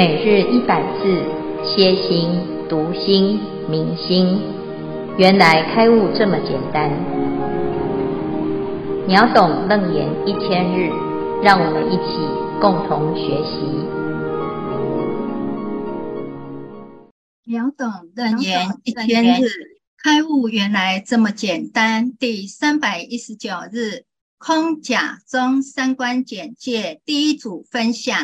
每日一百字，歇心、读心、明心，原来开悟这么简单。秒懂楞严一千日，让我们一起共同学习。秒懂楞严一千日，开悟原来这么简单。第三百一十九日，空假中三观简介第一组分享。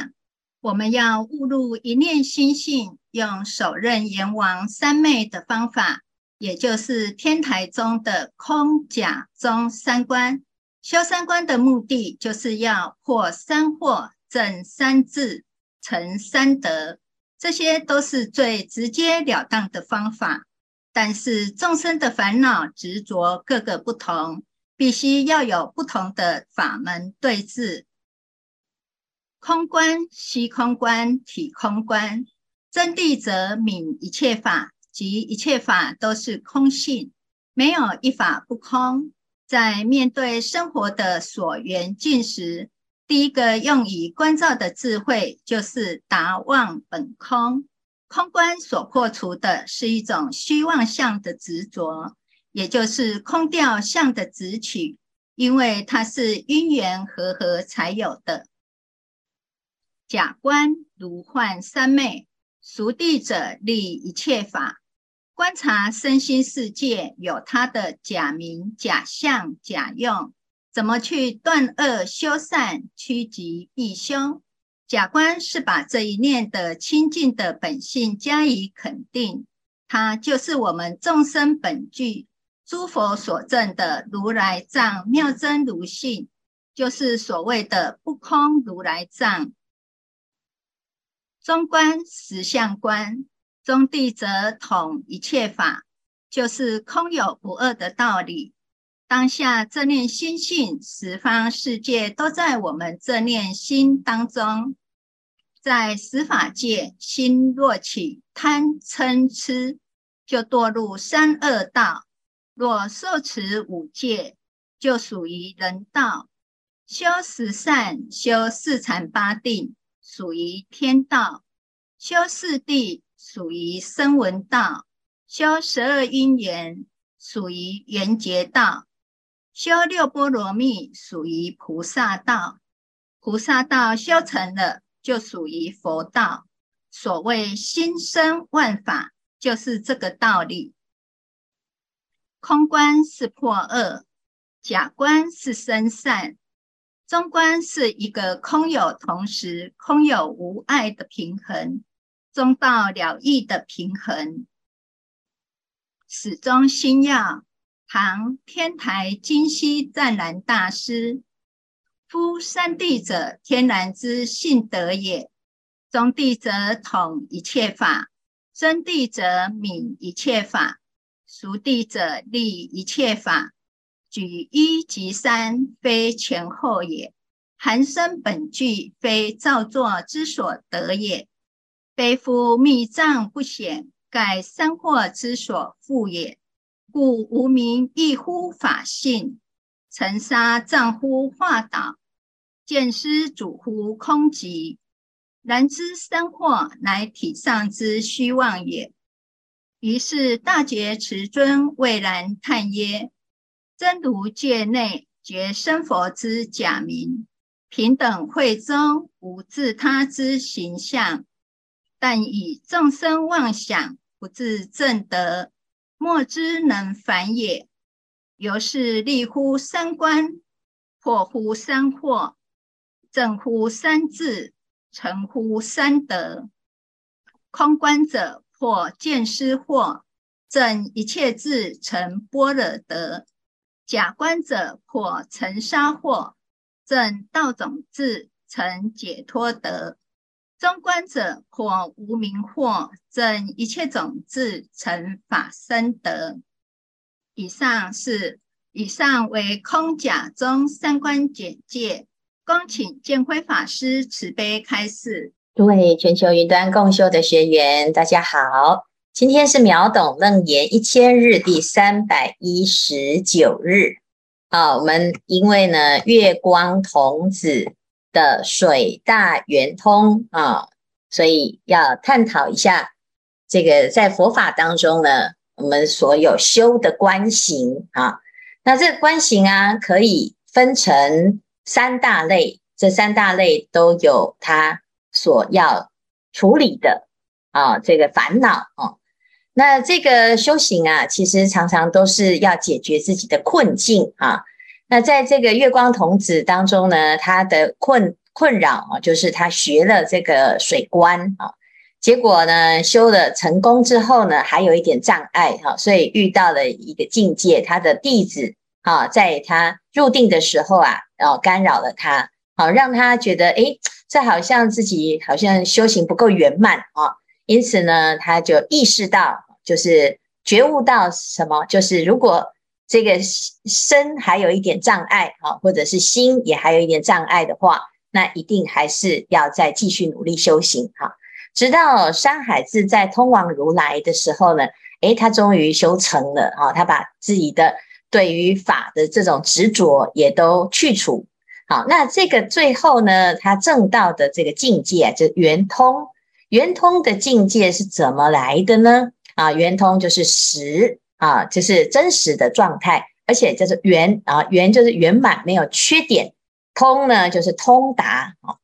我们要悟入一念心性，用手刃阎王三昧的方法，也就是天台宗的空假中三观。修三观的目的，就是要破三惑、证三智、成三德，这些都是最直截了当的方法。但是众生的烦恼执着各个不同，必须要有不同的法门对治。空观悉空观，体空观，真谛则泯一切法，即一切法都是空性，没有一法不空。在面对生活的所缘境时，第一个用以观照的智慧，就是达妄本空。空观所破除的是一种虚妄相的执着，也就是空掉相的执取，因为它是因缘和合才有的。假观如幻三昧，熟地者立一切法。观察身心世界，有它的假名、假相、假用，怎么去断恶修善、趋吉避凶？假观是把这一念的清净的本性加以肯定，它就是我们众生本具，诸佛所证的如来藏妙真如性，就是所谓的不空如来藏。中观实相观，中谛则统一切法，就是空有不二的道理。当下这念心性，十方世界都在我们这念心当中。在十法界，心若起贪嗔痴，就堕入三恶道；若受持五戒，就属于人道；修十善，修四禅八定。属于天道，修四谛属于声闻道，修十二因缘属于缘觉道，修六波罗蜜属于菩萨道。菩萨道修成了，就属于佛道。所谓心生万法，就是这个道理。空观是破恶，假观是生善。中观是一个空有同时、空有无碍的平衡，中道了义的平衡。始终心要，唐天台金溪湛然大师。夫三谛者，天然之性德也；中谛则统一切法，真谛则泯一切法，熟地者立一切法。举一即三，非前后也；含生本具，非造作之所得也。非夫密藏不显，盖三惑之所覆也。故无明亦乎法性，尘沙障乎化导，见思主乎空寂。然知三惑乃体上之虚妄也。于是大觉慈尊蔚然叹曰。真如界内觉生佛之假名，平等慧中无自他之形象，但以众生妄想不自正德，莫之能反也。由是立乎三观，破乎三惑，正乎三智，成乎三德。空观者破见思惑，正一切智，成般若德。假观者破尘沙惑，证道种智，成解脱德；中观者破无明惑，证一切种智，成法身德。以上是以上为空假中三观简介，恭请见辉法师慈悲开示。诸位全球云端共修的学员，大家好。今天是秒懂楞严一千日第三百一十九日啊，我们因为呢月光童子的水大圆通啊所以要探讨一下这个在佛法当中呢，我们所有修的观行啊，那这个观行啊，可以分成三大类，这三大类都有它所要处理的啊，这个烦恼哦。那这个修行啊，其实常常都是要解决自己的困境啊。那在这个月光童子当中呢，他的困困扰啊，就是他学了这个水观啊，结果呢修了成功之后呢，还有一点障碍哈，所以遇到了一个境界，他的弟子啊，在他入定的时候啊，然后干扰了他，好让他觉得诶，这好像自己好像修行不够圆满啊，因此呢，他就意识到。就是觉悟到什么？就是如果这个身还有一点障碍啊，或者是心也还有一点障碍的话，那一定还是要再继续努力修行哈。直到山海自在通往如来的时候呢，诶，他终于修成了啊，他把自己的对于法的这种执着也都去除。好，那这个最后呢，他证到的这个境界啊，就圆通。圆通的境界是怎么来的呢？啊，圆通就是实啊，就是真实的状态，而且就是圆啊，圆就是圆满，没有缺点。通呢，就是通达啊。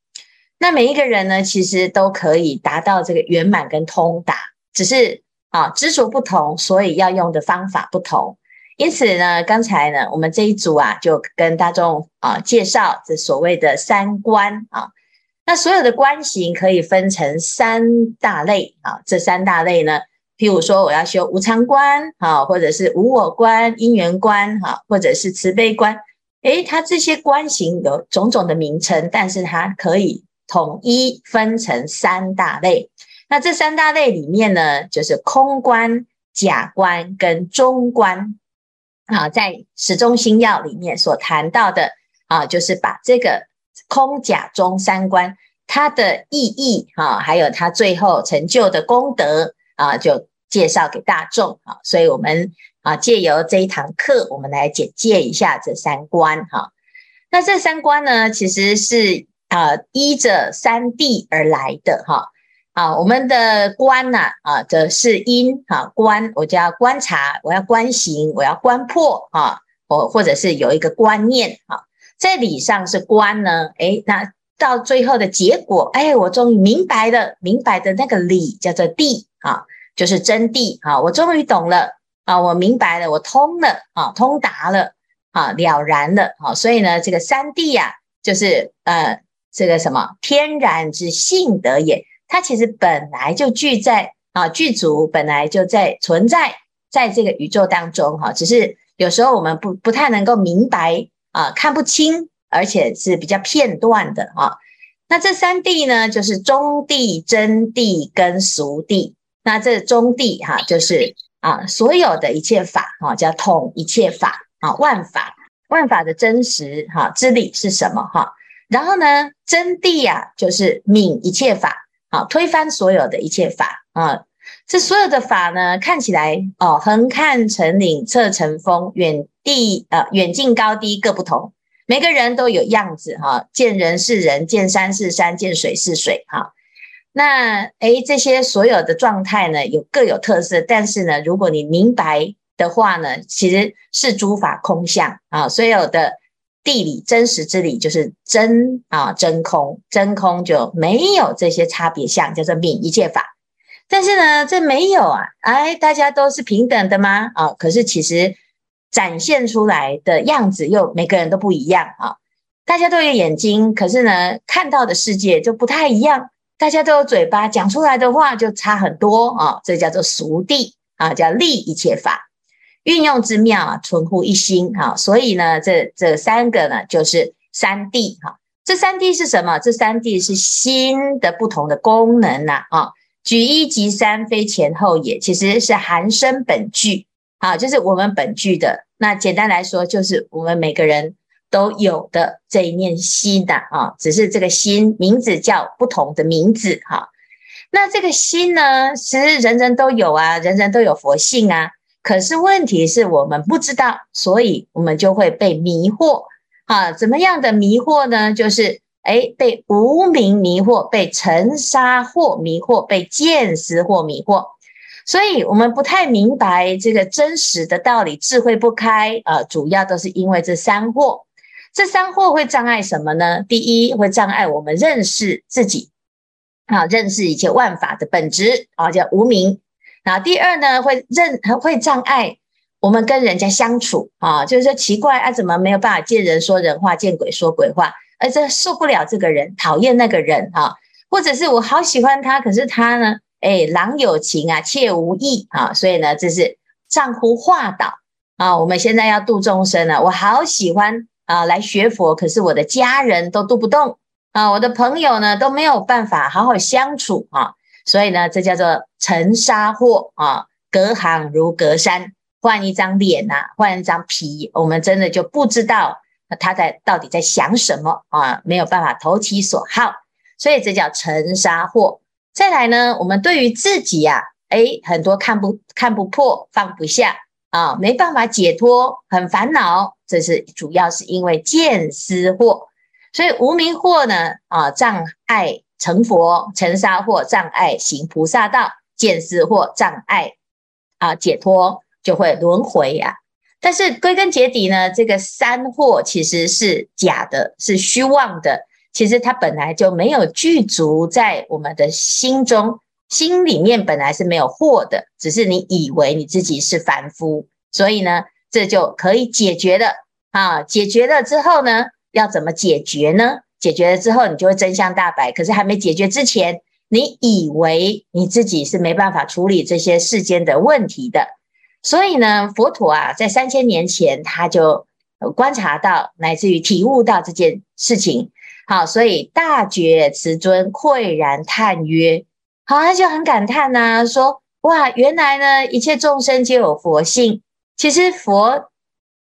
那每一个人呢，其实都可以达到这个圆满跟通达，只是啊执着不同，所以要用的方法不同。因此呢，刚才呢，我们这一组啊，就跟大众啊介绍这所谓的三观啊。那所有的观行可以分成三大类啊，这三大类呢。譬如说，我要修无常观，哈，或者是无我观、因缘观，哈，或者是慈悲观，诶，它这些观行有种种的名称，但是它可以统一分成三大类。那这三大类里面呢，就是空观、假观跟中观。啊，在十中心要里面所谈到的啊，就是把这个空、假、中三观它的意义，哈，还有它最后成就的功德啊，就。介绍给大众啊，所以我们啊借由这一堂课，我们来简介一下这三观哈。那这三观呢，其实是啊依着三谛而来的哈。啊，我们的观呐啊，则是因哈观，我就要观察，我要观行，我要观破啊，我或者是有一个观念啊，在理上是观呢，诶，那到最后的结果，哎，我终于明白了，明白的那个理叫做谛啊。就是真谛啊！我终于懂了啊！我明白了，我通了啊，通达了啊，了然了啊！所以呢，这个三谛呀，就是呃，这个什么天然之性德也，它其实本来就具在啊，具足本来就在存在在这个宇宙当中哈，只是有时候我们不不太能够明白啊，看不清，而且是比较片段的啊。那这三谛呢，就是中谛、真谛跟俗谛。那这中地哈，就是啊，所有的一切法哈，叫统一切法啊，万法万法的真实哈之理是什么哈？然后呢，真谛呀，就是泯一切法啊，推翻所有的一切法啊。这所有的法呢，看起来哦，横看成岭侧成峰，远地呃远近高低各不同，每个人都有样子哈，见人是人，见山是山，见水是水哈。那诶，这些所有的状态呢，有各有特色，但是呢，如果你明白的话呢，其实是诸法空相啊，所有的地理真实之理就是真啊，真空，真空就没有这些差别相，叫做泯一切法。但是呢，这没有啊，哎，大家都是平等的吗？啊，可是其实展现出来的样子又每个人都不一样啊，大家都有眼睛，可是呢，看到的世界就不太一样。大家都有嘴巴，讲出来的话就差很多啊，这叫做熟地啊，叫立一切法，运用之妙啊，存乎一心啊。所以呢，这这三个呢，就是三谛哈。这三谛是什么？这三谛是心的不同的功能呐啊。举一即三，非前后也，其实是含生本具啊，就是我们本具的。那简单来说，就是我们每个人。都有的这一念心的啊，只是这个心名字叫不同的名字哈。那这个心呢，其实人人都有啊，人人都有佛性啊。可是问题是我们不知道，所以我们就会被迷惑啊。怎么样的迷惑呢？就是哎，被无明迷惑，被尘沙惑迷惑，被见识惑迷惑。所以，我们不太明白这个真实的道理，智慧不开啊、主要都是因为这三惑。这三惑会障碍什么呢？第一，会障碍我们认识自己，啊，认识一切万法的本质，啊，叫无明。那第二呢，会认会障碍我们跟人家相处，啊，就是说奇怪啊，怎么没有办法见人说人话，见鬼说鬼话，而这受不了这个人，讨厌那个人，啊，或者是我好喜欢他，可是他呢？哎，郎有情啊，妾无意啊，所以呢，这是障乎化导啊。我们现在要度众生呢，我好喜欢啊，来学佛，可是我的家人都渡不动啊，我的朋友呢都没有办法好好相处啊，所以呢，这叫做尘沙惑啊，隔行如隔山，换一张脸呐、啊，换一张皮，我们真的就不知道他在到底在想什么啊，没有办法投其所好，所以这叫尘沙惑。再来呢，我们对于自己呀、啊，诶，很多看不看不破，放不下啊，没办法解脱，很烦恼。这是主要是因为见思惑，所以无明惑呢，啊，障碍成佛；尘沙惑障碍行菩萨道；见思惑障碍啊解脱，就会轮回呀、啊。但是归根结底呢，这个三惑其实是假的，是虚妄的。其实它本来就没有具足在我们的心中，心里面本来是没有惑的，只是你以为你自己是凡夫，所以呢，这就可以解决的啊。解决了之后呢，要怎么解决呢？解决了之后，你就会真相大白。可是还没解决之前，你以为你自己是没办法处理这些世间的问题的，所以呢，佛陀啊，在三千年前他就观察到，乃至于体悟到这件事情。好，所以大觉慈尊喟然叹曰：“好，他就很感叹呐、说哇，原来呢，一切众生皆有佛性。其实佛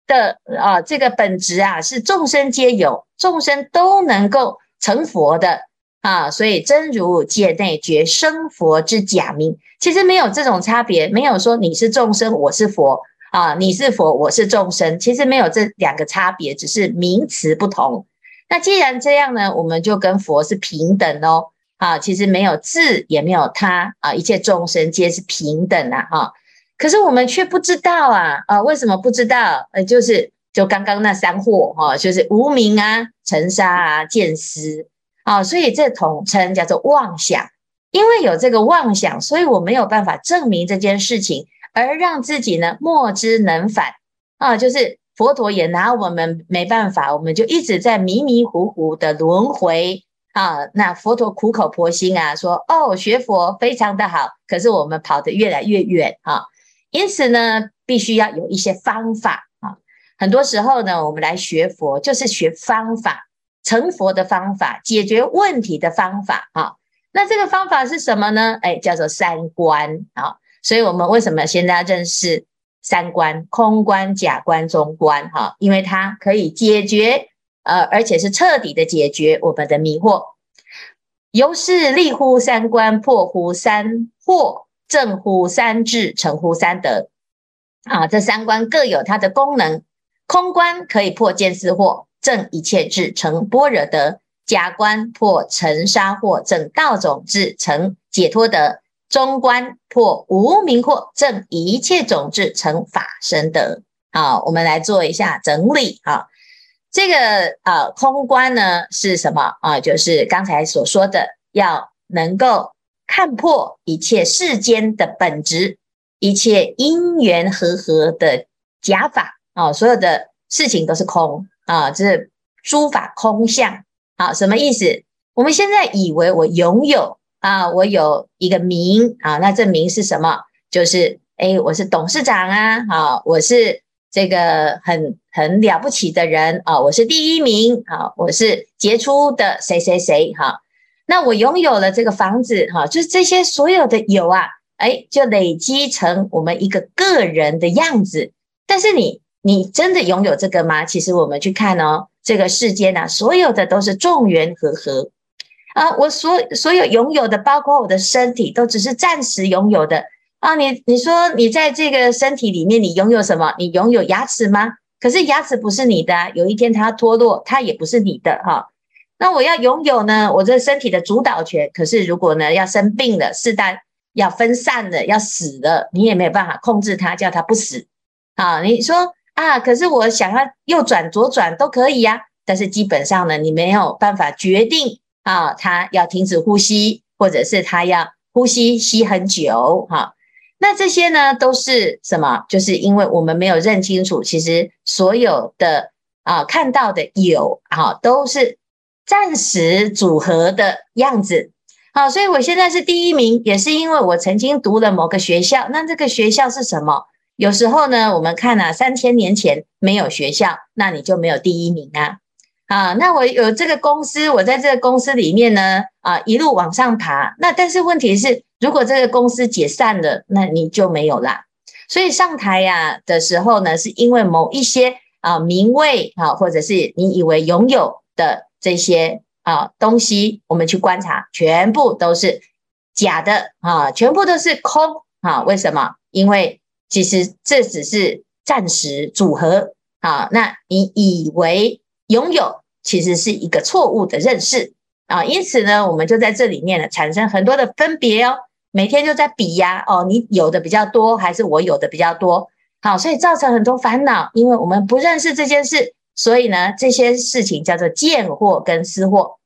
的啊，这个本质啊，是众生皆有，众生都能够成佛的啊。所以真如界内觉生佛之假名，其实没有这种差别，没有说你是众生，我是佛啊，你是佛，我是众生，其实没有这两个差别，只是名词不同。”那既然这样呢，我们就跟佛是平等哦，啊，其实没有自也没有他啊，一切众生皆是平等啊，哈。可是我们却不知道啊，啊，为什么不知道？呃，就是就刚刚那三惑哈，就是无明啊、尘沙啊、见思啊，所以这统称叫做妄想。因为有这个妄想，所以我没有办法证明这件事情，而让自己呢莫之能返啊，就是。佛陀也拿我们没办法，我们就一直在迷迷糊糊的轮回啊。那佛陀苦口婆心啊，说哦，学佛非常的好，可是我们跑得越来越远啊。因此呢，必须要有一些方法啊。很多时候呢，我们来学佛就是学方法，成佛的方法，解决问题的方法啊。那这个方法是什么呢？哎，叫做三观啊。所以我们为什么现在要认识？三观：空观、假观、中观，哈，因为它可以解决，呃，而且是彻底的解决我们的迷惑。由是立乎三观，破乎三惑，正乎三智，成乎三德。啊，这三观各有它的功能。空观可以破见思惑，证一切智，成般若德；假观破尘沙惑，证道种智，成解脱德。中观破无明惑，证一切种智，成法身德。好，我们来做一下整理啊。这个啊，空观呢是什么啊？就是刚才所说的，要能够看破一切世间的本质，一切因缘和合的假法啊，所有的事情都是空啊，这是诸法空相。啊，什么意思？我们现在以为我拥有。啊，我有一个名啊，那这名是什么？就是诶，我是董事长啊，啊，我是这个很很了不起的人啊，我是第一名啊，我是杰出的谁谁谁哈、那我拥有了这个房子哈、就是这些所有的有啊，诶，就累积成我们一个个人的样子。但是你你真的拥有这个吗？其实我们去看哦，这个世间啊，所有的都是众缘和合。啊，我所所有拥有的，包括我的身体，都只是暂时拥有的啊。你你说你在这个身体里面，你拥有什么？你拥有牙齿吗？可是牙齿不是你的，有一天它脱落，它也不是你的哈。那我要拥有呢，我这身体的主导权。可是如果呢，要生病了，是但要分散了，要死了，你也没有办法控制它，叫它不死啊。你说啊，可是我想要右转左转都可以呀，啊，但是基本上呢，你没有办法决定啊，它要停止呼吸，或者是它要呼吸吸很久哈，那这些呢，都是什么？就是因为我们没有认清楚，其实所有的啊看到的有啊，都是。暂时组合的样子，好，所以我现在是第一名，也是因为我曾经读了某个学校。那这个学校是什么？有时候呢，我们看啊，三千年前没有学校，那你就没有第一名啊。啊，那我有这个公司，我在这个公司里面呢，啊，一路往上爬。那但是问题是，如果这个公司解散了，那你就没有啦。所以上台呀的时候呢，是因为某一些啊名位啊，或者是你以为拥有的。这些啊东西，我们去观察，全部都是假的啊，全部都是空啊。为什么？因为其实这只是暂时组合啊。那你以为拥有，其实是一个错误的认识啊。因此呢，我们就在这里面呢产生很多的分别哦。每天就在比呀，哦，你有的比较多，还是我有的比较多？好，所以造成很多烦恼，因为我们不认识这件事。所以呢，这些事情叫做见货跟思货，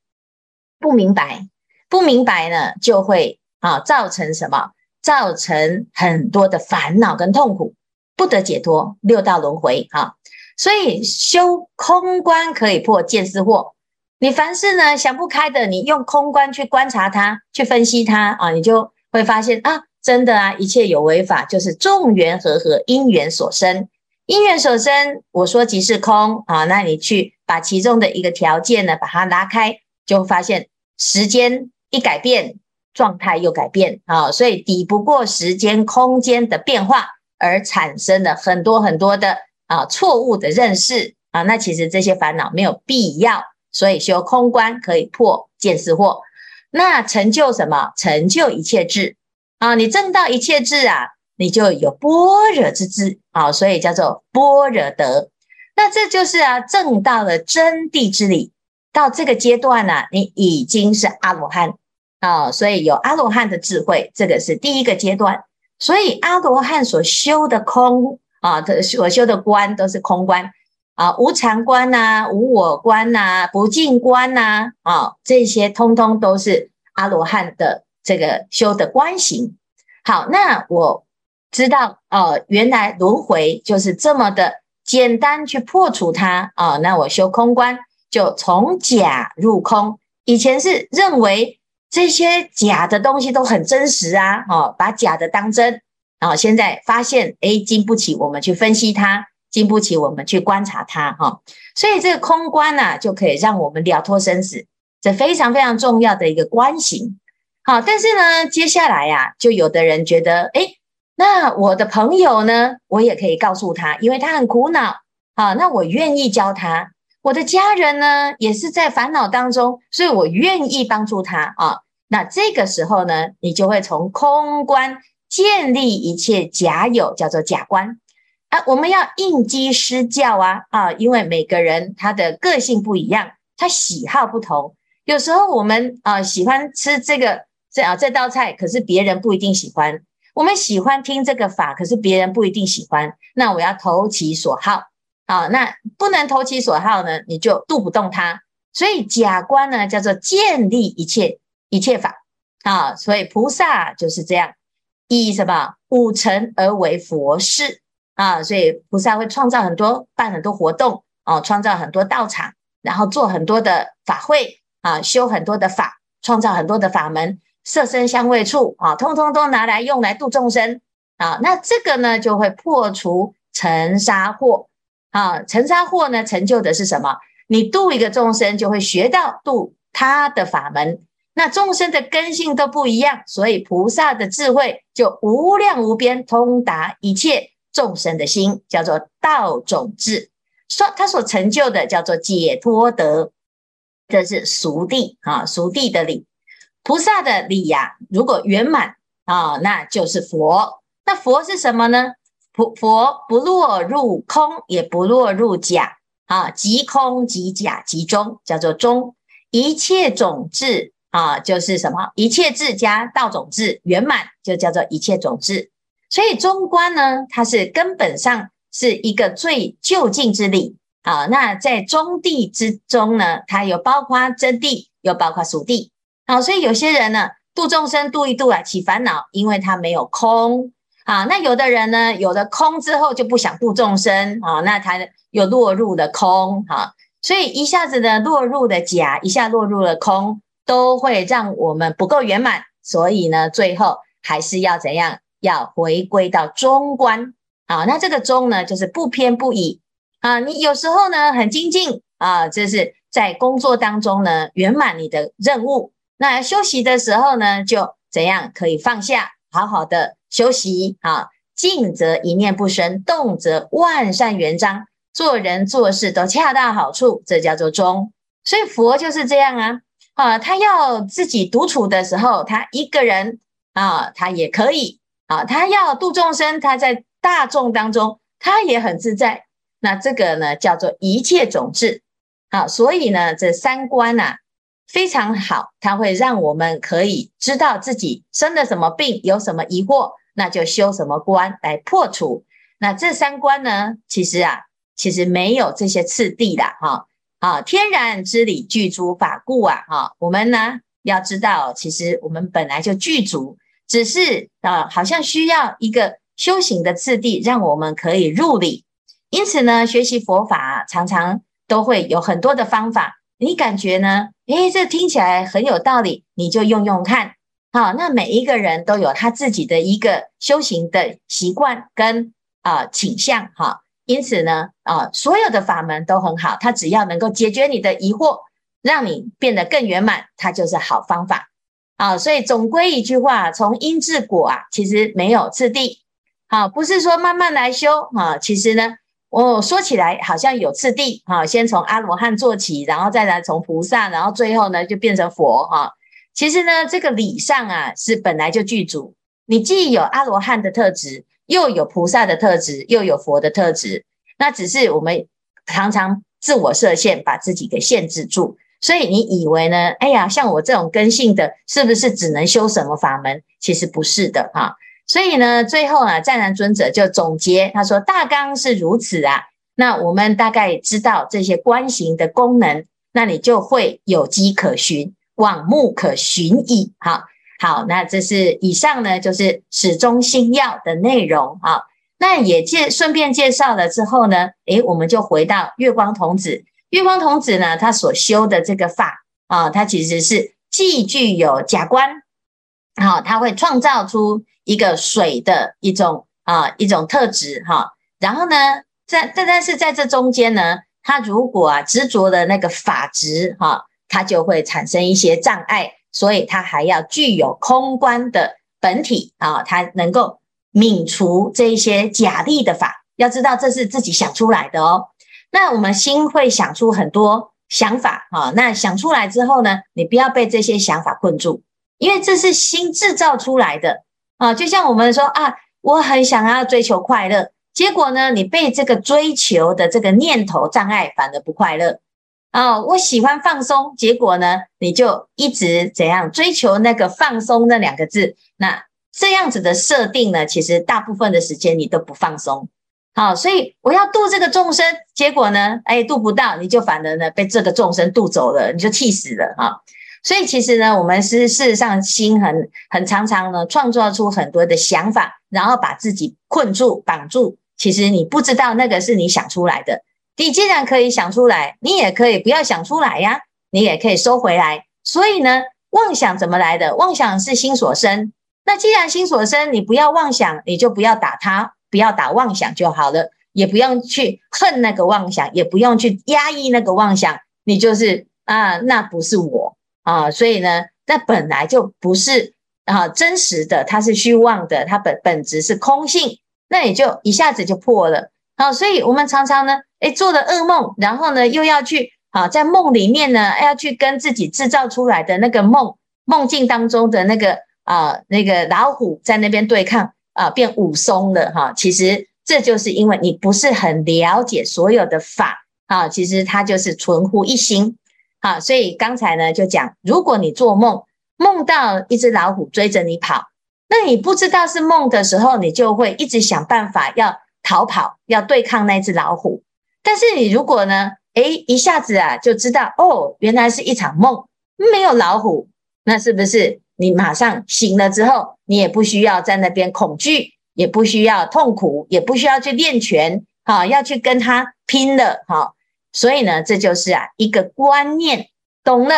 不明白，不明白呢，就会啊造成什么？造成很多的烦恼跟痛苦，不得解脱，六道轮回啊。所以修空观可以破见思惑。你凡事呢想不开的，你用空观去观察它，去分析它啊，你就会发现啊，真的啊，一切有为法就是众缘和合，因缘所生。因缘所生，我说即是空啊。那你去把其中的一个条件呢，把它拉开，就发现时间一改变，状态又改变啊。所以抵不过时间空间的变化，而产生了很多很多的啊错误的认识啊。那其实这些烦恼没有必要，所以修空观可以破见思惑。那成就什么？成就一切智啊！你证到一切智啊！你就有般若之智啊，所以叫做般若德。那这就是啊，正到了真谛之理。到这个阶段呢、啊，你已经是阿罗汉啊，所以有阿罗汉的智慧，这个是第一个阶段。所以阿罗汉所修的空啊，所修的观都是空观啊，无常观呐、啊，无我观呐、啊，不净观呐啊，啊，这些通通都是阿罗汉的这个修的观行。好，那我。知道哦，原来轮回就是这么的简单，去破除它啊、哦。那我修空观，就从假入空。以前是认为这些假的东西都很真实啊，哦，把假的当真。然后现在发现，诶，经不起我们去分析它，经不起我们去观察它，哈、所以这个空观呢、就可以让我们了脱生死，这非常非常重要的一个观行。好，但是呢，接下来呀、就有的人觉得，诶。那我的朋友呢？我也可以告诉他，因为他很苦恼。啊，那我愿意教他。我的家人呢，也是在烦恼当中，所以我愿意帮助他啊。那这个时候呢，你就会从空观建立一切假有，叫做假观啊。我们要应机施教啊啊，因为每个人他的个性不一样，他喜好不同。有时候我们啊喜欢吃这个这啊这道菜，可是别人不一定喜欢。我们喜欢听这个法，可是别人不一定喜欢。那我要投其所好，好，那不能投其所好呢，你就度不动他。所以假观呢，叫做建立一切一切法啊。所以菩萨就是这样，以什么五成而为佛事啊。所以菩萨会创造很多，办很多活动啊，创造很多道场，然后做很多的法会啊，修很多的法，创造很多的法门。色身香味触啊，通通都拿来用来度众生啊。那这个呢，就会破除尘沙惑啊。尘沙惑呢，成就的是什么？你度一个众生，就会学到度他的法门。那众生的根性都不一样，所以菩萨的智慧就无量无边，通达一切众生的心，叫做道种智。说他所成就的叫做解脱德，这是熟谛啊，熟谛的理。菩萨的理呀，如果圆满啊，那就是佛。那佛是什么呢？佛佛不落入空，也不落入假啊，即空即假即中，叫做中。一切种智啊，就是什么？一切智加道种智圆满，就叫做一切种智。所以中观呢，它是根本上是一个最究竟之理啊。那在中谛之中呢，它有包括真谛，又包括俗谛。好，所以有些人呢，度众生度一度啊，起烦恼，因为他没有空。啊，那有的人呢，有了空之后就不想度众生啊，那他又落入了空啊，所以一下子呢落入了假，一下落入了空，都会让我们不够圆满。所以呢，最后还是要怎样？要回归到中观啊。那这个中呢，就是不偏不倚啊。你有时候呢很精进啊，就是在工作当中呢圆满你的任务。那休息的时候呢，就怎样可以放下，好好的。休息啊，静则一念不生，动则万善圆彰，做人做事都恰到好处，这叫做中。所以佛就是这样啊，啊，他要自己独处的时候，他一个人啊，他也可以啊，他要度众生，他在大众当中，他也很自在。那这个呢，叫做一切种智。好，所以呢，这三观啊。非常好，它会让我们可以知道自己生了什么病，有什么疑惑，那就修什么观来破除。那这三观呢，其实啊，其实没有这些次第的哈啊，天然之理具足法故啊哈。我们呢要知道，其实我们本来就具足，只是啊，好像需要一个修行的次第，让我们可以入理。因此呢，学习佛法常常都会有很多的方法。你感觉呢？诶，这听起来很有道理，你就用用看。好，那每一个人都有他自己的一个修行的习惯跟啊、倾向哈。因此呢，啊、所有的法门都很好，它只要能够解决你的疑惑，让你变得更圆满，它就是好方法。啊，所以总归一句话，从因至果啊，其实没有次第。好，不是说慢慢来修啊，其实呢。我说起来好像有次第哈，先从阿罗汉做起，然后再来从菩萨，然后最后呢就变成佛哈。其实呢，这个理上啊是本来就具足，你既有阿罗汉的特质，又有菩萨的特质，又有佛的特质，那只是我们常常自我设限，把自己给限制住。所以你以为呢？哎呀，像我这种根性的，是不是只能修什么法门？其实不是的哈。所以呢，最后啊，湛然尊者就总结，他说：“大纲是如此啊。那我们大概知道这些观行的功能，那你就会有迹可循，往目可寻矣。好，好，那这是以上呢，就是始终心要的内容啊。那也介顺便介绍了之后呢，诶，我们就回到月光童子。月光童子呢，他所修的这个法啊，他其实是既具有假观，好，他会创造出。一个水的一种啊一种特质哈，然后呢，在但但是在这中间呢，他如果啊执着的那个法执哈，他就会产生一些障碍，所以他还要具有空观的本体啊，他能够泯除这一些假立的法。要知道这是自己想出来的哦。那我们心会想出很多想法啊，那想出来之后呢，你不要被这些想法困住，因为这是心制造出来的。啊，就像我们说啊，我很想要追求快乐，结果呢，你被这个追求的这个念头障碍，反而不快乐。啊，我喜欢放松，结果呢，你就一直怎样追求那个放松那两个字，那这样子的设定呢，其实大部分的时间你都不放松。好，所以我要度这个众生，结果呢，哎，度不到，你就反而呢被这个众生度走了，你就气死了啊。所以其实呢，我们是事实上心很很常常呢，创造出很多的想法，然后把自己困住、绑住。其实你不知道那个是你想出来的。你既然可以想出来，你也可以不要想出来呀，你也可以收回来。所以呢，妄想怎么来的？妄想是心所生。那既然心所生，你不要妄想，你就不要打它，不要打妄想就好了，也不用去恨那个妄想，也不用去压抑那个妄想。你就是啊，那不是我。啊，所以呢，那本来就不是啊真实的，它是虚妄的，它本本质是空性，那也就一下子就破了。啊，所以我们常常呢，诶，做了噩梦，然后呢，又要去啊，在梦里面呢，要去跟自己制造出来的那个梦梦境当中的那个啊那个老虎在那边对抗啊，变武松了哈。其实这就是因为你不是很了解所有的法啊，其实它就是存乎一心。好，所以刚才呢就讲，如果你做梦梦到一只老虎追着你跑，那你不知道是梦的时候，你就会一直想办法要逃跑，要对抗那只老虎。但是你如果呢，诶，一下子啊就知道哦，原来是一场梦，没有老虎，那是不是你马上醒了之后，你也不需要在那边恐惧，也不需要痛苦，也不需要去练拳，好，要去跟他拼了，好。所以呢，这就是啊一个观念，懂了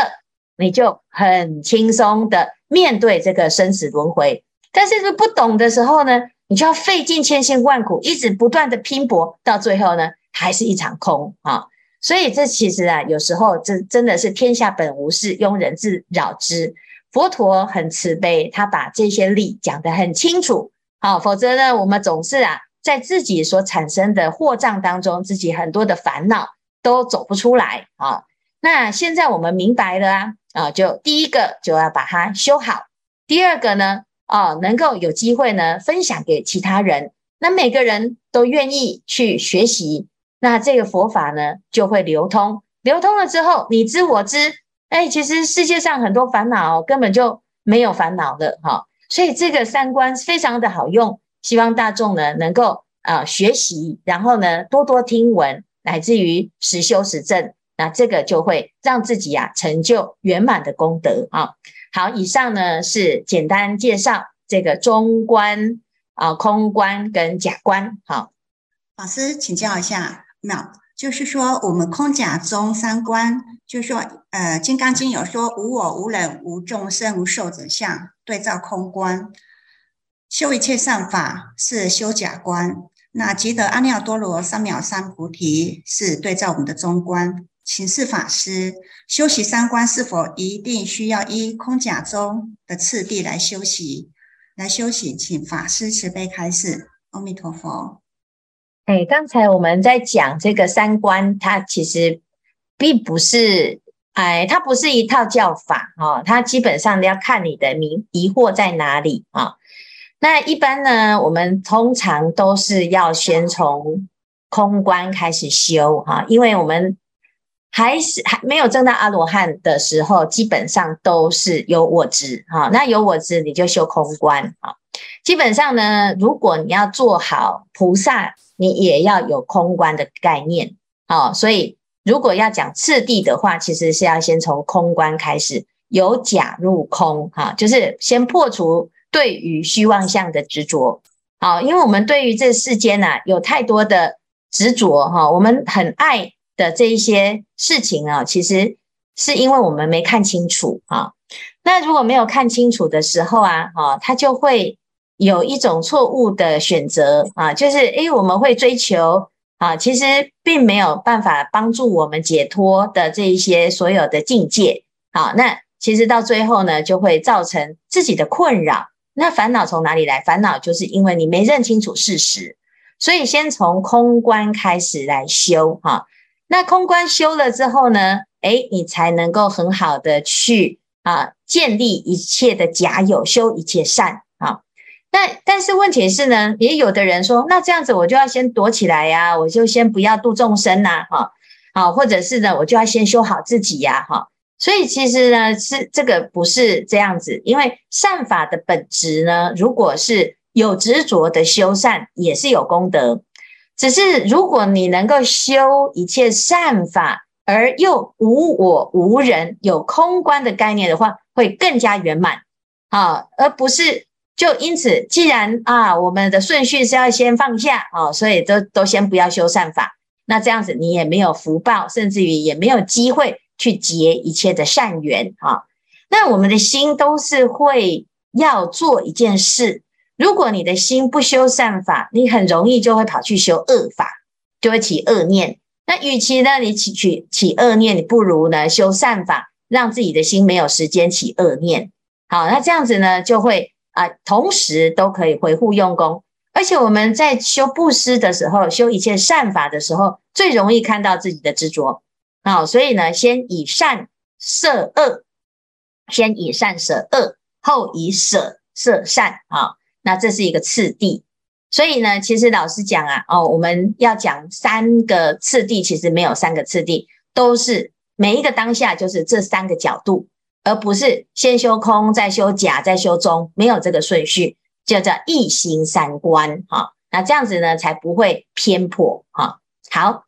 你就很轻松的面对这个生死轮回。但是不懂的时候呢，你就要费尽千辛万苦，一直不断的拼搏，到最后呢，还是一场空啊。所以这其实啊，有时候这真的是天下本无事，庸人自扰之。佛陀很慈悲，他把这些理讲得很清楚。好，否则呢，我们总是啊，在自己所产生的惑障当中，自己很多的烦恼。都走不出来啊！那现在我们明白了啊啊，就第一个就要把它修好，第二个呢，哦，能够有机会呢分享给其他人，那每个人都愿意去学习，那这个佛法呢就会流通，流通了之后，你知我知，哎，其实世界上很多烦恼根本就没有烦恼的哈，所以这个三观非常的好用，希望大众呢能够啊学习，然后呢多多听闻。乃至于实修实证，那这个就会让自己啊成就圆满的功德啊。好，以上呢是简单介绍这个中观啊、空观跟假观。好，老师请教一下，那就是说我们空假中三观，就是说呃《金刚经》有说无我、无人、无众生、无寿者相，对照空观，修一切善法是修假观。那吉德阿耨多罗三藐三菩提是对照我们的中观，请示法师，修习三观是否一定需要依空假中的次第来修习？来修习，请法师慈悲开示。阿弥陀佛。哎，刚才我们在讲这个三观，它其实并不是，哎，它不是一套教法哦，它基本上要看你的迷疑惑在哪里啊。那一般呢，我们通常都是要先从空观开始修哈，因为我们还是还没有证到阿罗汉的时候，基本上都是有我执哈。那有我执，你就修空观啊。基本上呢，如果你要做好菩萨，你也要有空观的概念啊。所以，如果要讲次第的话，其实是要先从空观开始，由假入空哈，就是先破除。对于虚妄相的执着，好，因为我们对于这世间呐、啊、有太多的执着哈，我们很爱的这一些事情啊，其实是因为我们没看清楚啊。那如果没有看清楚的时候啊，哈，它就会有一种错误的选择啊，就是诶，我们会追求啊，其实并没有办法帮助我们解脱的这一些所有的境界，好，那其实到最后呢，就会造成自己的困扰。那烦恼从哪里来？烦恼就是因为你没认清楚事实，所以先从空观开始来修哈。那空观修了之后呢，诶，你才能够很好的去啊建立一切的假有，修一切善啊。那但是问题是呢，也有的人说，那这样子我就要先躲起来呀，我就先不要度众生呐，哈，好，或者是呢，我就要先修好自己呀，哈。所以其实呢，是这个不是这样子，因为善法的本质呢，如果是有执着的修善，也是有功德。只是如果你能够修一切善法，而又无我无人，有空观的概念的话，会更加圆满啊，而不是就因此，既然啊，我们的顺序是要先放下啊，所以都都先不要修善法，那这样子你也没有福报，甚至于也没有机会。去结一切的善缘啊，那我们的心都是会要做一件事。如果你的心不修善法，你很容易就会跑去修恶法，就会起恶念。那与其呢，你起起起恶念，你不如呢修善法，让自己的心没有时间起恶念。好，那这样子呢，就会啊，同时都可以回护用功。而且我们在修布施的时候，修一切善法的时候，最容易看到自己的执着。好，所以呢，先以善摄恶，先以善舍恶，后以舍摄善啊。那这是一个次第。所以呢，其实老师讲啊，哦，我们要讲三个次第，其实没有三个次第，都是每一个当下就是这三个角度，而不是先修空，再修假，再修中，没有这个顺序，就叫一心三观哈。那这样子呢，才不会偏颇哈。好，